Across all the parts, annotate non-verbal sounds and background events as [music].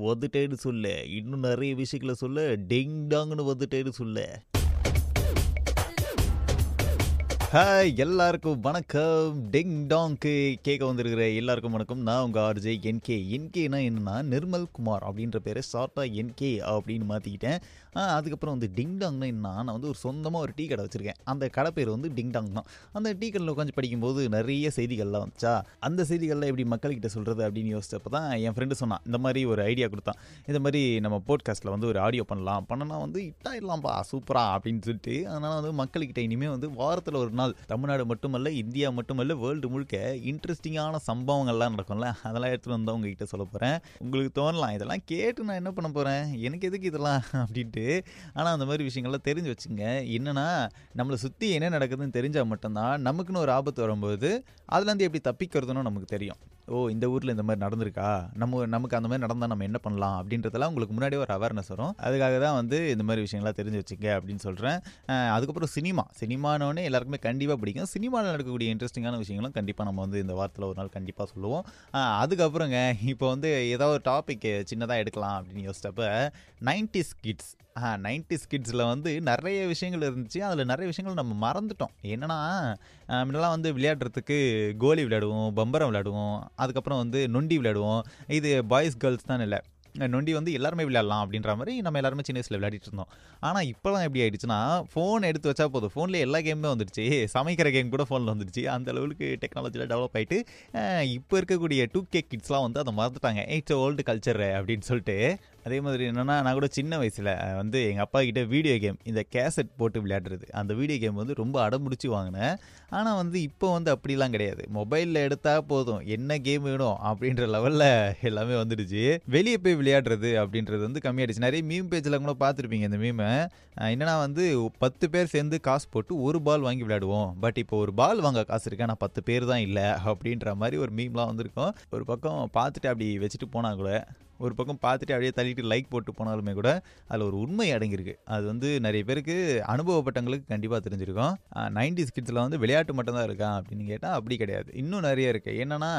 வந்துட்டேன்னு சொல்ல. இன்னும் நிறைய விஷயங்களை சொல்ல. டிங் டாங்னு வந்துட்டேன்னு சொல்ல. ஹாய் எல்லாருக்கும் வணக்கம். டிங் டாங்க்கு கேட்க வந்திருக்கிற எல்லாருக்கும் வணக்கம். நான் உங்கள் ஆர்ஜே என்கே என்கேனா என்னன்னா நிர்மல் குமார் அப்படின்ற பேரை ஷார்ட்டாக என்கே அப்படின்னு மாற்றிக்கிட்டேன் அதுக்கப்புறம் வந்து டிங் டாங்னா என்ன நான் வந்து ஒரு சொந்தமாக ஒரு டீ கடை வச்சுருக்கேன். அந்த கடை பேர் வந்து டிங் டாங் தான். அந்த டீ கடையில் உட்காந்து படிக்கும்போது நிறைய செய்திகள்லாம் வந்துச்சா? அந்த செய்திகள்லாம் எப்படி மக்கள்கிட்ட சொல்கிறது அப்படின்னு யோசிச்சப்போ தான் என் ஃப்ரெண்டு சொன்னான். இந்த மாதிரி ஒரு ஐடியா கொடுத்தான். இந்த மாதிரி நம்ம போட்காஸ்ட்டில் வந்து ஒரு ஆடியோ பண்ணலாம். பண்ணனா வந்து இட்டாயிடலாம்ப்பா சூப்பராக அப்படின்னு சொல்லிட்டு. அதனால் வந்து மக்கள்கிட்ட இனிமேல் வந்து வாரத்தில் ஒரு நாள் தமிழ்நாடு மட்டுமல்ல இந்தியா மட்டுமல்ல வேர்ல்டு முழுக்க இன்ட்ரெஸ்டிங்கான சம்பவங்கள்லாம் நடக்கும்ல. அதெல்லாம் எடுத்துகிட்டு வந்து உங்ககிட்ட சொல்ல போகிறேன் உங்களுக்கு தோணலாம் இதெல்லாம் கேட்டு நான் என்ன பண்ண போகிறேன் எனக்கு எதுக்கு இதெல்லாம்? [laughs] அப்படின்ட்டு. ஆனால் அந்த மாதிரி விஷயங்கள்லாம் தெரிஞ்சு வச்சுங்க. என்னென்னா நம்மளை சுற்றி என்ன நடக்குதுன்னு தெரிஞ்சால் மட்டும்தான் நமக்குன்னு ஒரு ஆபத்து வரும்போது அதுலேருந்து எப்படி தப்பிக்கிறதுன்னு நமக்கு தெரியும். ஓ இந்த ஊரில் இந்த மாதிரி நடந்திருக்கா? நம்ம நமக்கு அந்த மாதிரி நடந்தால் நம்ம என்ன பண்ணலாம்? அப்படின்றதெல்லாம் உங்களுக்கு முன்னாடியே ஒரு அவேர்னஸ் வரும். அதுக்காக தான் வந்து இந்த மாதிரி விஷயங்கள்லாம் தெரிஞ்சு வச்சுக்க அப்படின்னு சொல்கிறேன் அதுக்கப்புறம் சினிமா. சினிமானோடனே எல்லாருக்குமே கண்டிப்பாக பிடிக்கும். சினிமாவில் நடக்கக்கூடிய இன்ட்ரெஸ்டிங்கான விஷயங்களும் கண்டிப்பாக நம்ம வந்து இந்த வாரத்தில் ஒரு நாள் கண்டிப்பாக சொல்லுவோம். அதுக்கப்புறங்க இப்போ வந்து ஏதோ ஒரு டாபிக் சின்னதாக எடுக்கலாம் அப்படின்னு யோசிச்சப்ப நைன்டிஸ் கிட்ஸ் நைன்டிஸ் கிட்ஸில் வந்து நிறைய விஷயங்கள் இருந்துச்சு. அதில் நிறைய விஷயங்கள் நம்ம மறந்துட்டோம். என்னென்னா முன்னெல்லாம் வந்து விளையாடுறதுக்கு கோலி விளையாடுவோம் பம்பரம் விளையாடுவோம். அதுக்கப்புறம் வந்து நொண்டி விளையாடுவோம். இது பாய்ஸ் கேர்ள்ஸ் தான் இல்லை. நொண்டி வந்து எல்லாருமே விளையாடலாம் அப்படின்ற மாதிரி நம்ம எல்லாருமே சின்ன வயசில் விளையாடிட்டு இருந்தோம். ஆனால் இப்போலாம் எப்படி ஆயிடுச்சுன்னா ஃபோன் எடுத்து வச்சா போதும். ஃபோனில் எல்லா கேமுமே வந்துடுச்சு. சமைக்கிற கேம் கூட ஃபோனில் வந்துடுச்சு. அந்த அளவுக்கு டெக்னாலஜியில் டெவலப் ஆகிட்டு இப்போ இருக்கக்கூடிய டூ கே கிட்ஸ்லாம் வந்து அதை மறந்துட்டாங்க. இட்ஸ் ஓல்டு கல்ச்சர் அப்படின்னு சொல்லிட்டு அதே மாதிரி என்னென்னா நான் கூட சின்ன வயசில் வந்து எங்கள் அப்பா கிட்டே வீடியோ கேம் இந்த கேசட் போட்டு விளையாடுறது. அந்த வீடியோ கேம் வந்து ரொம்ப அடம்பிடிச்சி வாங்கினேன். ஆனால் வந்து இப்போ வந்து அப்படிலாம் கிடையாது. மொபைலில் எடுத்தால் போதும். என்ன கேம் வேணும் அப்படின்ற லெவலில் எல்லாமே வந்துடுச்சு. வெளியே போய் விளையாடுறது அப்படின்றது வந்து கம்மியாயிடுச்சு. நிறைய மீம் பேஜில் கூட பார்த்துருப்பீங்க இந்த மீமை என்னன்னா வந்து பத்து பேர் சேர்ந்து காசு போட்டு ஒரு பால் வாங்கி விளையாடுவோம். பட் இப்போ ஒரு பால் வாங்க காசு இருக்கு? ஆனால் பத்து பேர் தான் இல்லை. அப்படின்ற மாதிரி ஒரு மீம்லாம் வந்திருக்கும். ஒரு பக்கம் பார்த்துட்டு அப்படி வச்சுட்டு போனால் கூட ஒரு பக்கம் பார்த்துட்டு அப்படியே தள்ளிட்டு லைக் போட்டு போனாலுமே கூட அதில் ஒரு உண்மை அடங்கியிருக்கு. அது வந்து நிறைய பேருக்கு அனுபவப்பட்டவங்களுக்கு கண்டிப்பாக தெரிஞ்சிருக்கும். நைன்டிஸ் கிட்ஸில் வந்து விளையாட்டு மட்டும்தான் இருக்கா அப்படின்னு கேட்டால் அப்படி கிடையாது. இன்னும் நிறைய இருக்குது என்னென்னா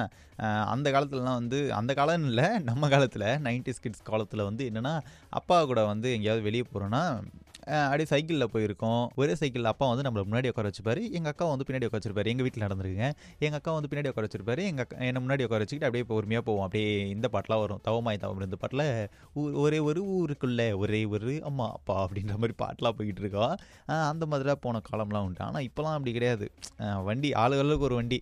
அந்த காலத்துலலாம் வந்து அந்த காலம் இல்லை நம்ம காலத்தில் நைன்டிஸ் கிட்ஸ் காலத்தில் வந்து என்னென்னா அப்பா கூட வந்து எங்கேயாவது வெளியே போகிறோன்னா அப்படியே சைக்கிளில் போயிருக்கோம். ஒரே சைக்கிளில் அப்பா வந்து நம்மளை முன்னாடி உட்கார வச்சுப்பாரு. எங்கள் அக்கா வந்து பின்னாடி உட்கார வச்சிருப்பாரு எங்கள் வீட்டில் நடந்திருக்குங்க. எங்கள் அக்கா வந்து பின்னாடி உட்கார வச்சிருப்பாரு எங்கள் அக்கா என்னை முன்னாடி உட்கார வச்சுக்கிட்டு அப்படியே பொறுமையாக போவோம். அப்படியே இந்த பாட்டெலாம் வரும். தவமாய் தவம் இந்த பாட்டில் ஒரே ஒரு ஊருக்குள்ளே ஒரே ஒரு அம்மா அப்பா அப்படின்ற மாதிரி பாட்டெலாம் போய்கிட்டு இருக்கோம். அந்த மாதிரிலாம் போன காலம்லாம் உண்டு. ஆனால் இப்போலாம் அப்படி கிடையாது. வண்டி ஆளுகளுக்கு ஒரு வண்டி.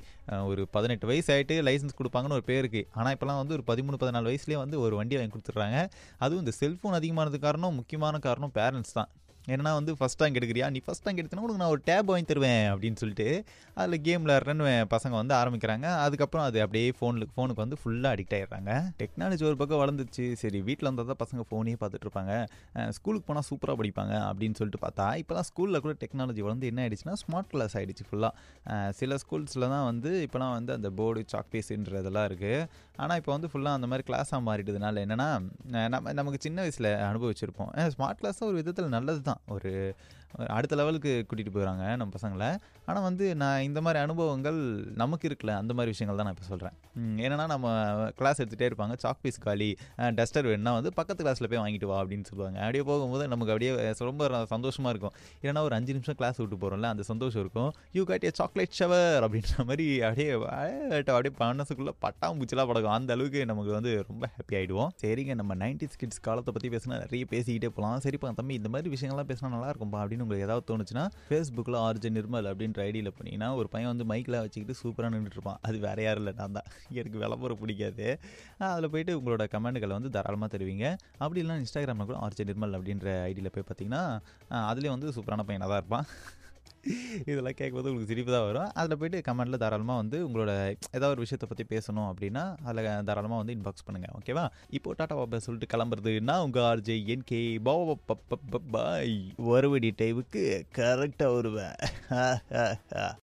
ஒரு பதினெட்டு வயசு ஆகிட்டு லைசன்ஸ் கொடுப்பாங்கன்னு ஒரு பேருக்கு ஆனால் இப்போலாம் வந்து ஒரு பதிமூணு பதினாலு வயசுலேயே வந்து ஒரு வண்டி வாங்கி கொடுத்துட்றாங்க. அதுவும் இந்த செல்ஃபோன் அதிகமானது காரணம் முக்கியமான காரணம் பேரண்ட்ஸ் தான். ஏன்னா வந்து ஃபஸ்ட் ரேங்க் எடுக்கிறியா? நீ ஃபஸ்ட் ரேங்க் எடுத்தினா உனக்கு நான் ஒரு டேப் வாங்கி தருவேன் அப்படின்னு சொல்லிட்டு அதில் கேம் விளாட்றேன்னு பசங்க வந்து ஆரம்பிக்கிறாங்க. அதுக்கப்புறம் அது அப்படியே ஃபோனுக்கு ஃபோனுக்கு வந்து ஃபுல்லாக அடிக்ட் ஆகிடுறாங்க டெக்னாலஜி ஒரு பக்கம் வளர்ந்துச்சு சரி வீட்டில் வந்தால் தான் பசங்க ஃபோனே பார்த்துட்டு இருப்பாங்க. ஸ்கூலுக்கு போனால் சூப்பராக படிப்பாங்க அப்படின்னு சொல்லிட்டு பார்த்தா இப்போலாம் ஸ்கூலில் கூட டெக்னாலஜி வளர்ந்து என்ன ஆயிடுச்சுன்னா ஸ்மார்ட் கிளாஸ் ஆகிடுச்சு ஃபுல்லாக சில ஸ்கூல்ஸில் தான் வந்து இப்போலாம் வந்து அந்த போர்டு சாக் பீஸுன்றதெல்லாம் இருக்குது ஆனால் இப்போ வந்து ஃபுல்லாக அந்த மாதிரி கிளாஸாக மாறிட்டதுனால என்னென்னா நம்ம நமக்கு சின்ன வயசில் அனுபவிச்சிருப்போம். ஸ்மார்ட் கிளாஸும் ஒரு விதத்தில் நல்லது தான் ஒரு அடுத்த லெவலுக்கு கூட்டிகிட்டு போயிடறாங்க நம்ம பசங்களை. ஆனால் வந்து நான் இந்த மாதிரி அனுபவங்கள் நமக்கு இருக்கல அந்த மாதிரி விஷயங்கள் தான் நான் இப்போ சொல்கிறேன் என்னென்னா நம்ம கிளாஸ் எடுத்துகிட்டே இருப்பாங்க. சாக் பீஸ் காலி டஸ்டர் வேணும்னா வந்து பக்கத்து கிளாஸில் போய் வாங்கிட்டு வா அப்படின்னு சொல்லுவாங்க. அப்படியே போகும்போது நமக்கு அப்படியே ரொம்ப சந்தோஷமாக இருக்கும். ஏன்னா ஒரு அஞ்சு நிமிஷம் கிளாஸ் விட்டு போகிறோம்ல அந்த சந்தோஷம் இருக்கும். You got a chocolate shower அப்படின்ற மாதிரி அப்படியே அப்படியே மனசுக்குள்ளே பட்டாம்பூச்சிலாம் படக்கும். அந்த அளவுக்கு நமக்கு வந்து ரொம்ப ஹாப்பி ஆகிடுவோம் சரிங்க நம்ம நைன்டி கிட்ஸ் காலத்தை பற்றி பேசினா நிறைய பேசிக்கிட்டே போகலாம் சரிப்பா தம்பி இந்த மாதிரி விஷயங்கள்லாம் பேசினா நல்லா இருக்கும்பா அப்படின்னு உங்களுக்கு ஏதாவது தோணுச்சுன்னா ஃபேஸ்புக்கில் ஆர்ஜி நிர்மல் அப்படின்ற ஐடியில் பண்ணிங்கன்னா ஒரு பையன் வந்து மைக்கில் வச்சுக்கிட்டு சூப்பராக நின்றுட்டு இருப்பான் அது வேற யாரும் இல்லை நான் தான். எனக்கு விளம்பரம் பிடிக்காது. அதில் போயிட்டு உங்களோட கமெண்ட்களை வந்து தாராளமாக தருவீங்க. அப்படி இல்லைனா இன்ஸ்டாகிராமில் கூட ஆர்ஜி நிர்மல் அப்படின்ற ஐடியில் போய் பார்த்தீங்கன்னா அதுலேயே வந்து சூப்பரான பையனாக தான் இருப்பான். இதெல்லாம் கேட்கும்போது உங்களுக்கு சிரிப்பு தான் வரும். அதில் போயிட்டு கமெண்ட்டில் தாராளமாக வந்து உங்களோட ஏதாவது ஒரு விஷயத்தை பற்றி பேசணும் அப்படின்னா அதில் தாராளமாக வந்து இன்பாக்ஸ் பண்ணுங்கள் ஓகேவா இப்போ டாட்டா பாபா சொல்லிட்டு கிளம்புறது. உங்கள் ஆர்ஜே என் கே பாய் வருவடி டைவுக்கு கரெக்டாக வருவேன். [laughs]